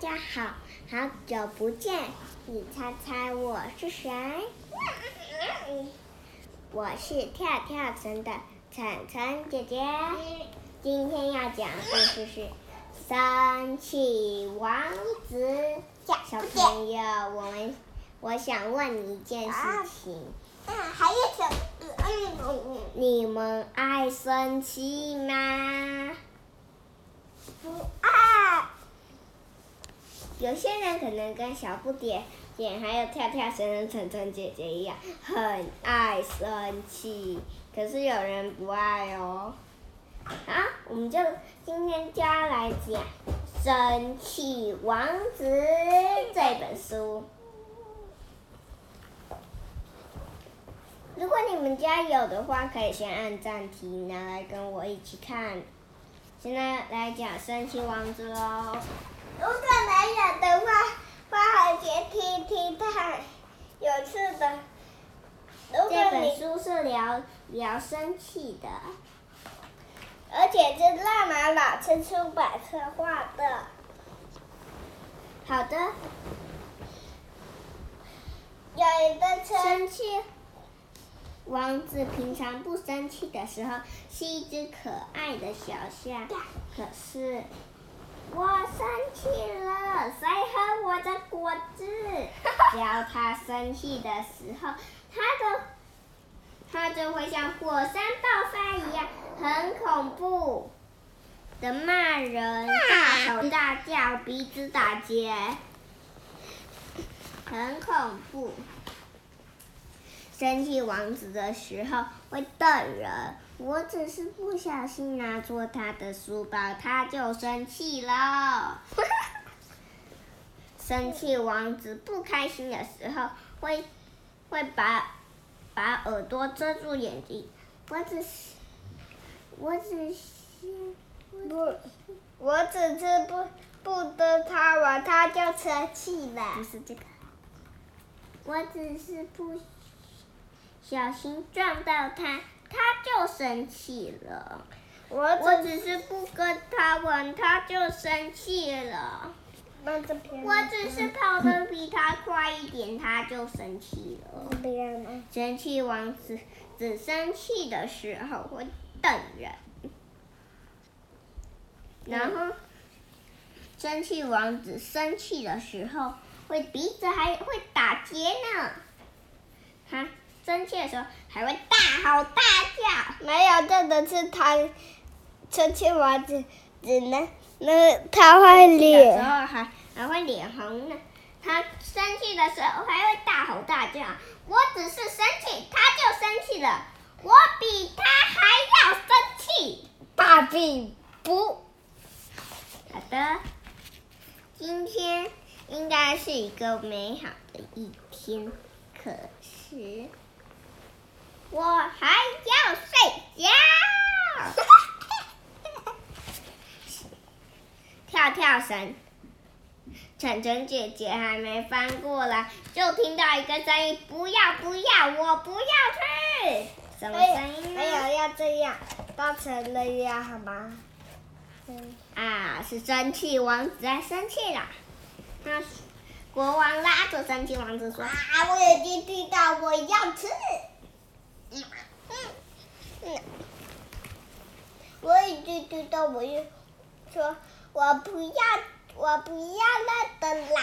家好，好久不见，你猜猜我是谁？我是跳跳城的晨晨姐姐。今天要讲的故事是《生气王子》。小朋友，我们我想问你一件事情。嗯，还有什么？你们爱生气吗？不爱。有些人可能跟小不点点还有跳跳绳的澄澄姐姐一样，很爱生气。可是有人不爱哦。好，我们就今天就要来讲《生气王子》这本书。如果你们家有的话，可以先按暂停，拿来跟我一起看。现在来讲《生气王子》喽。如果没有的话，花儿姐听听看有趣的。这本书是聊聊生气的，而且是浪漫老师出版社画的。好的。有一个生气王子，平常不生气的时候是一只可爱的小象，可是。我生气了，谁喝我的果汁？只要他生气的时候，他的他就会像火山爆发一样，很恐怖的骂人，大吼大叫，鼻子打结，很恐怖。生气王子的时候会瞪人。我只是不小心拿错他的书包，他就生气了。生气王子不开心的时候会会把把耳朵遮住眼睛。我只是我只是不，我只是不不跟他玩，他就生气了。不是这个，我只是不小心撞到他。他就生气了，我我只是不跟他玩，他就生气了。我只是跑得比他快一点，他就生气了。生气王子只生气的时候会瞪人，然后生气王子生气的时候会鼻子还会打结呢。哈。生气的时候还会大吼大叫，没有，这个是他生气王子只能那他会脸，时候还还会脸红呢。他生气的时候还会大吼大叫。我只是生气，他就生气了。我比他还要生气，大比不。好的，今天应该是一个美好的一天，可是。我还要睡觉。跳跳绳，晨晨姐姐还没翻过来，就听到一个声音：“不要不要，我不要去。”什么声音？没有要这样，大声的呀，好吗？啊，是生气王子在生气了。那国王拉着生气王子说：“啊，我已经听到，我要吃。”嗯嗯，我已经知道，我又说，我不要，我不要那个啦。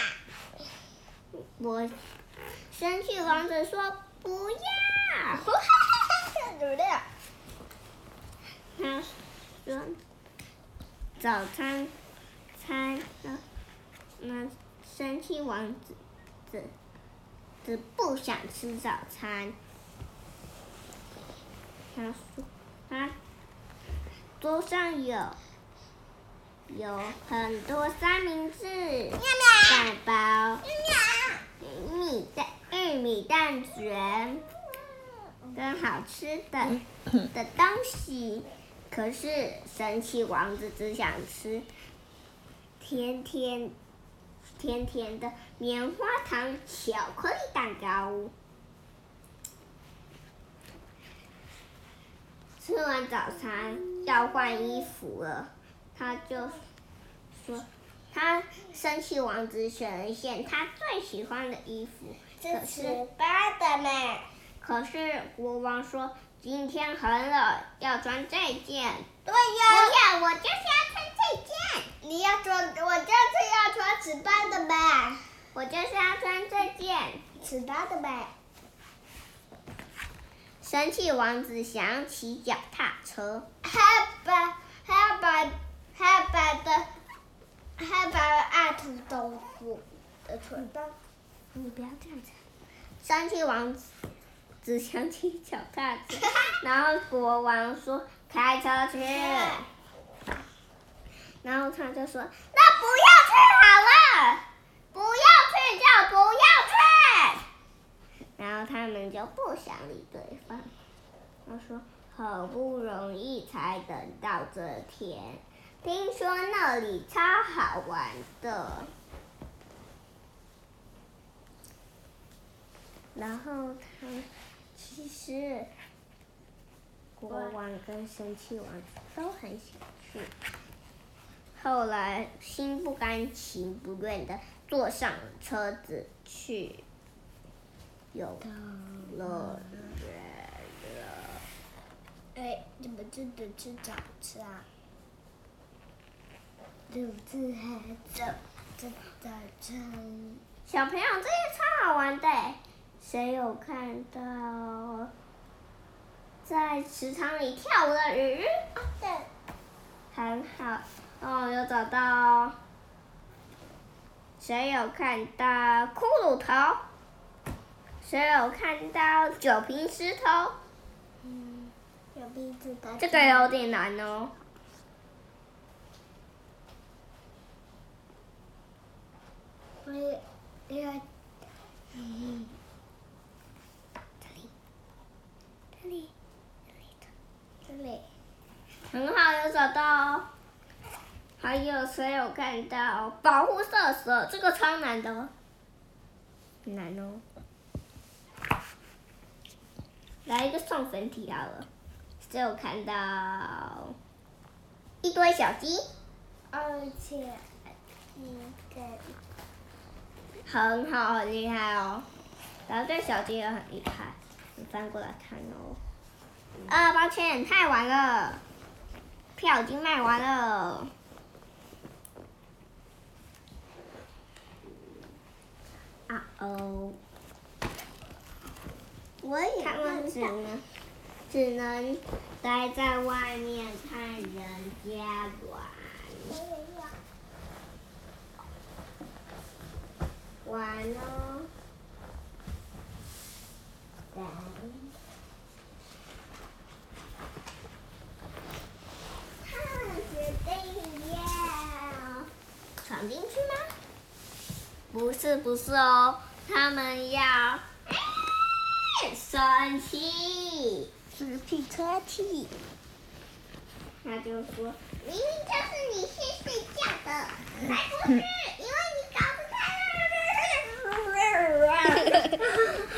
我生气王子说不要。怎么的？他说早餐餐那生气王子子子不想吃早餐。他说：“他桌上有有很多三明治、汉堡、米蛋、玉米蛋卷，跟好吃的的东西。可是神奇王子只想吃甜甜甜甜的棉花糖巧克力蛋糕。”吃完早餐要换衣服了，他就说，他他生气王子选了一件他最喜欢的衣服，是十八的呢。可是国王说今天很冷，要穿这件。对呀。不要，我就是要穿这件。你要穿，我就是要穿十八的呗。我就是要穿这件十八的呗。生气王子想骑脚踏车，还要把还要把还要把的还要把爱吃豆腐的蠢蛋，你不要这样子。生气王子只想骑脚踏车，然后国王说开车去，然后他就说那不要去好了，不要去就不要去。然后他们就不想理对方。他说：“好不容易才等到这天，听说那里超好玩的。”然后他其实国王跟生气王子都很想去。后来心不甘情不愿的坐上车子去。游乐园了。哎，怎么真的吃早餐？肚子还走着早餐。小朋友，这些超好玩的。谁有看到在池塘里跳舞的鱼？对。很好，哦，有找到。谁有看到骷髅头？谁有看到九瓶石头？嗯，有鼻子的。这个有点难哦。我也，也，嗯，这里，这里，这里，这里，很好，有找到哦。还有谁有看到保护色蛇？这个超难的哦，难哦。来一个送分题好了，只有看到一堆小鸡，而且一个很好，很厉害哦。然后这小鸡也很厉害，你翻过来看哦。啊，抱歉，太晚了，票已经卖完了。啊哦。我也他们只能只能待在外面看人家玩。玩哦。他们决定要闯进去吗？不是，不是哦，他们要。生气，生气，生气。他就说：“明明就是你先睡觉的，还不是因为你搞得太……”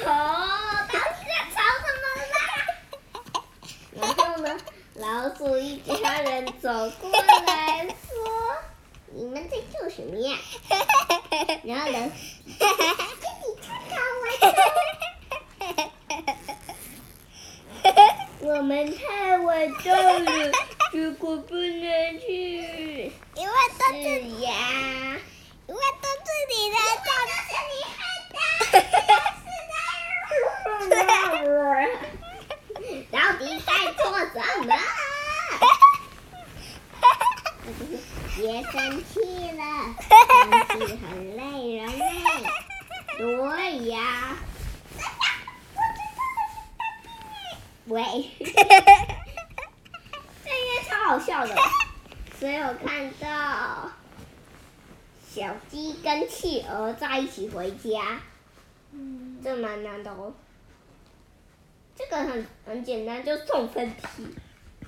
哦，到底在吵什么啦？然后呢，老鼠一家人走过来说：“你们在做什么呀？”然后呢？我们太晚到了，如果不能去。因为都是你呀，因为都是你的错，都是你害的。到底在做什么？别生气了，生气很累人嘞。对呀。喂，这应该超好笑的。所以我看到小鸡跟企鹅在一起回家？嗯，这蛮难的哦。这个很很简单，就送分题，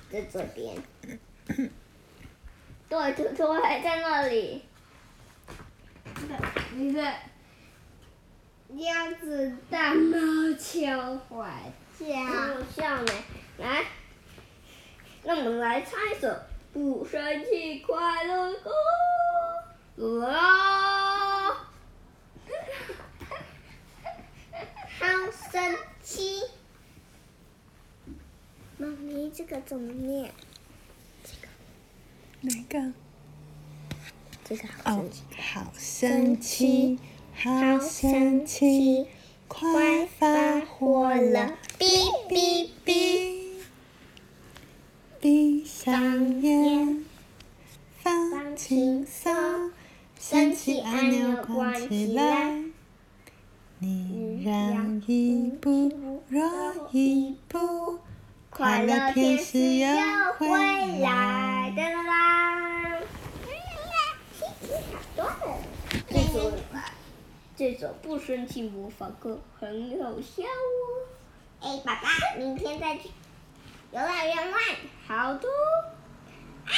在这边。对，图图还在那里。你看，鸭子大猫敲坏。好笑呢，来，那我们来唱一首《不生气快乐歌》。哦，好生气！妈咪，这个怎么念？这个哪个？这个好神奇。好生气，好生气，快发火了！哔哔哔，闭上眼，放轻松，神奇按钮关起来。你让一步若一步，快乐天使又回来啦！这首这首不生气魔法歌很好笑哦。哎，爸爸，明天再去游乐园玩。好的。啊！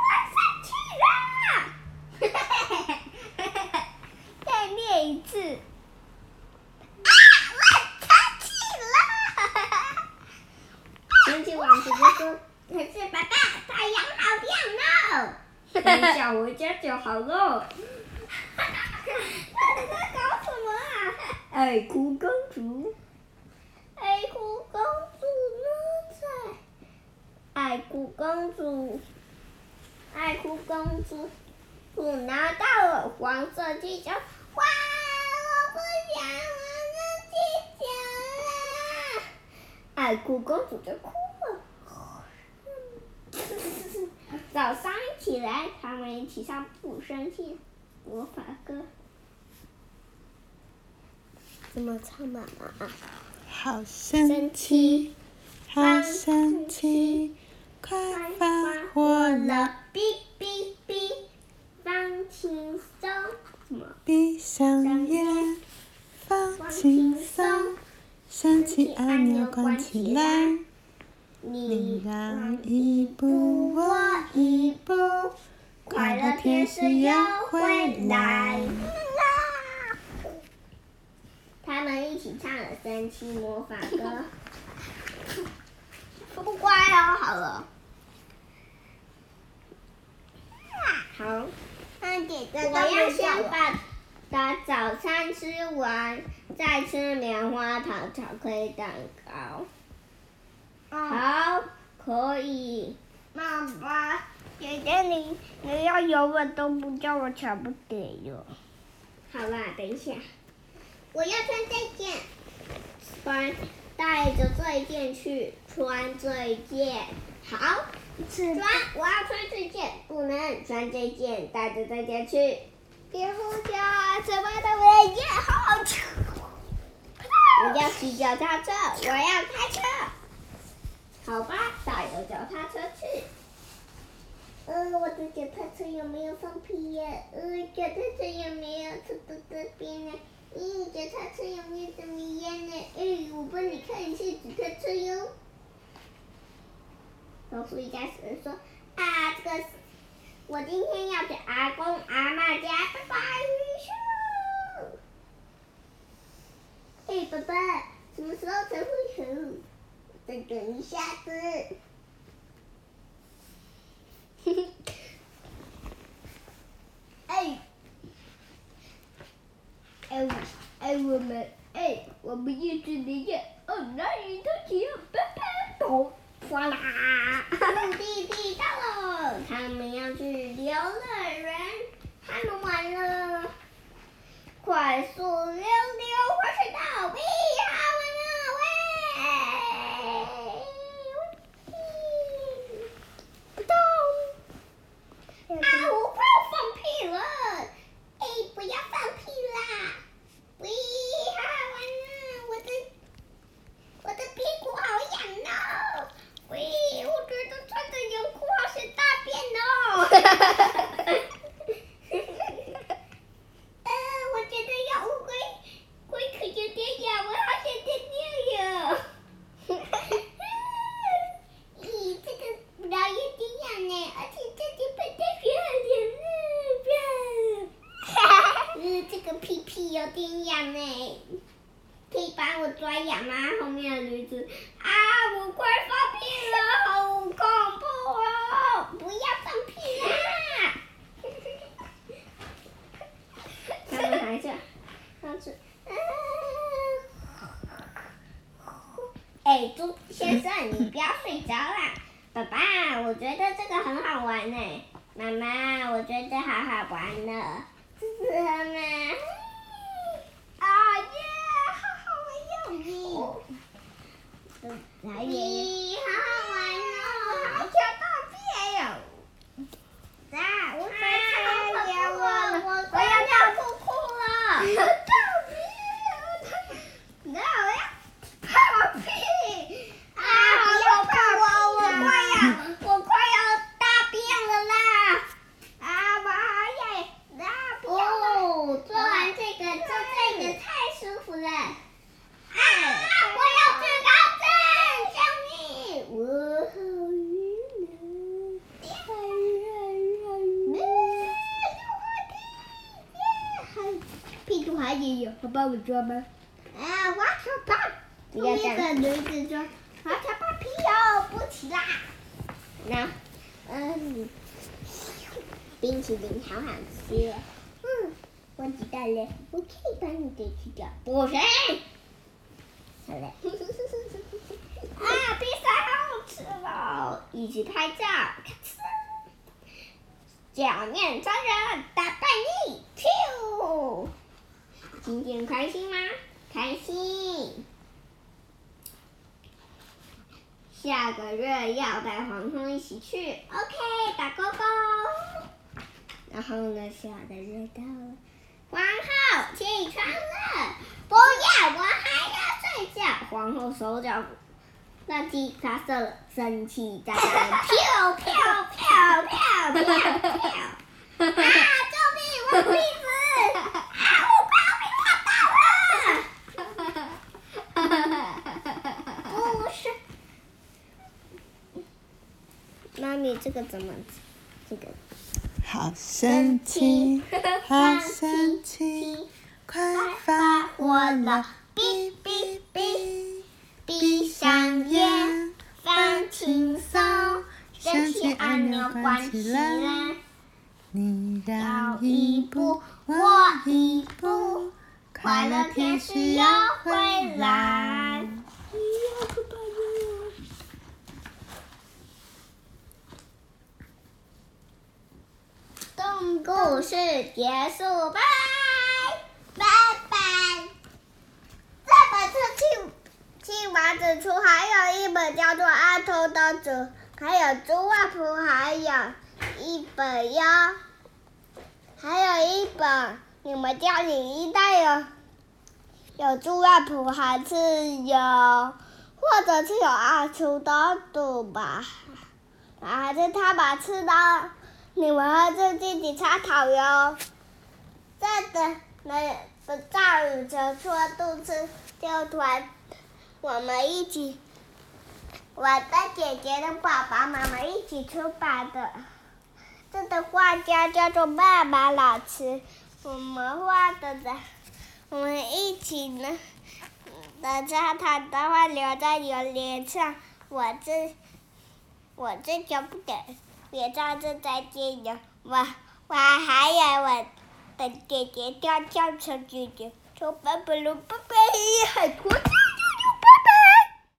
我生气了！再练一次。啊！我生气了！生气王子就说：“可是爸爸，太阳好亮哦。”等一下回家就好了。哈哈在搞什么啊？爱哭公主。爱哭公主呢在？爱哭公主，爱哭公主，我拿到了黄色气球。哇！我不想玩气球了。爱哭公主就哭了。早上起来，他们一起唱不生气魔法歌。怎么唱嘛？好神奇，好神奇，快发火了！哔哔哔，放轻松。闭上眼，放轻松，神奇按钮关起来。你让一步我一步，快乐天使又回来。他们一起唱了神奇魔法歌。好了。好，我要先把把早餐吃完，再吃棉花糖、巧克力蛋糕。好，可以。妈妈，姐姐你你要有本都不叫我抢不给哟。好啦，等一下。我要穿这件，穿带着这一件去穿这一件。好，穿我要穿这件，不能穿这件带着这件去。别呼叫啊！什么都没有，好丑。我要骑脚踏车，我要开车。好吧，带着脚踏车去。呃，我的脚踏车有没有放屁呀？呃，脚踏车有没有吃到这边呢？咦，脚踏车有没有怎么样呢？哎，我帮你看一下脚踏车哟。老鼠一家人说：“啊，这个我今天要去阿公阿嬷家，拜拜。”哎，爸爸，什么时候才会走？再等一下子。嘿嘿。哎。哎，哎，我们，哎，我们一直离远，哦，那里都只有拜拜，咚，哗啦，目的地到了，他们要去游乐园，他们玩了，快速溜溜滑水道，好玩啊，喂，不动，啊，我快要放屁了，哎，不要放屁啦。喂，好好玩啊！我的我的屁股好痒哦。喂，我觉得穿着泳裤好像大便哦。哈哈哈哈哈！呃，我觉得要乌龟龟壳有点痒，我好想尿尿哟。哈哈哈哈咦，这个不知道有点痒呢，而且这里喷的血很咸呢，哈哈哈！呃，这个有点痒。呢，可以帮我抓痒吗？后面的驴子啊，我快放屁了，好恐怖哦！不要放屁啦！下，上次，哎，猪先生，你不要睡着啦！爸爸，我觉得这个很好玩呢。妈妈，我觉得好好玩呢，是不是吗？啊耶，好好玩哟！咦，来爷爷好玩哦，还跳大便哟！啊，我快看见我了，我我要尿裤裤了。大便，那我要放屁！啊，不要碰我，我快要，我快要大便了啦！啊妈耶，那不要哦，做完这个，做这个太舒服了。啊！我要去高山，救命！我好晕呢，太热了。屁股还也有，好帮我抓吗？啊，我想把不要这那个样。女子说，我想把屁股补起啦。那，嗯，冰淇淋好好吃。嗯，我知道了，我可以帮你的吃掉。不行。好了。啊，披萨好好吃哦！一起拍照，咔哧。假面超人打败你，今天开心吗？开心。下个月要带黄黄一起去，OK，打勾勾。然后呢，下个月到了，皇后起床了，不要，我还要睡觉。皇后手脚乱踢发射了生气炸弹，飘飘飘飘飘飘！啊！救命！我的鼻子！啊！我快要被烫到了！不是，妈咪，这个怎么？这个好神奇，好神奇，快发火了！哔哔哔，闭上眼，放轻松，神奇按钮关起来。你让一步，我一步，快乐天使又回来。故事结束，拜拜拜拜。这本是青青蛙子出，还有一本叫做《阿头的主》，还有猪外婆，还有一本哟，还有一本你们家里应该有有猪外婆，还是有，或者是有阿头的主吧？还是他把吃的，你们要自己查考哟。这个那个造宇宙说肚子就团，我们一起，我的姐姐的爸爸妈妈一起出版的。这个画家叫做爸爸老师，我们画的的，我们一起呢，等着他的话留在有脸上，我这，我这就不给，脸上这再见了，我我还有我的姐姐跳跳车姐姐，从奔奔路奔奔海国家。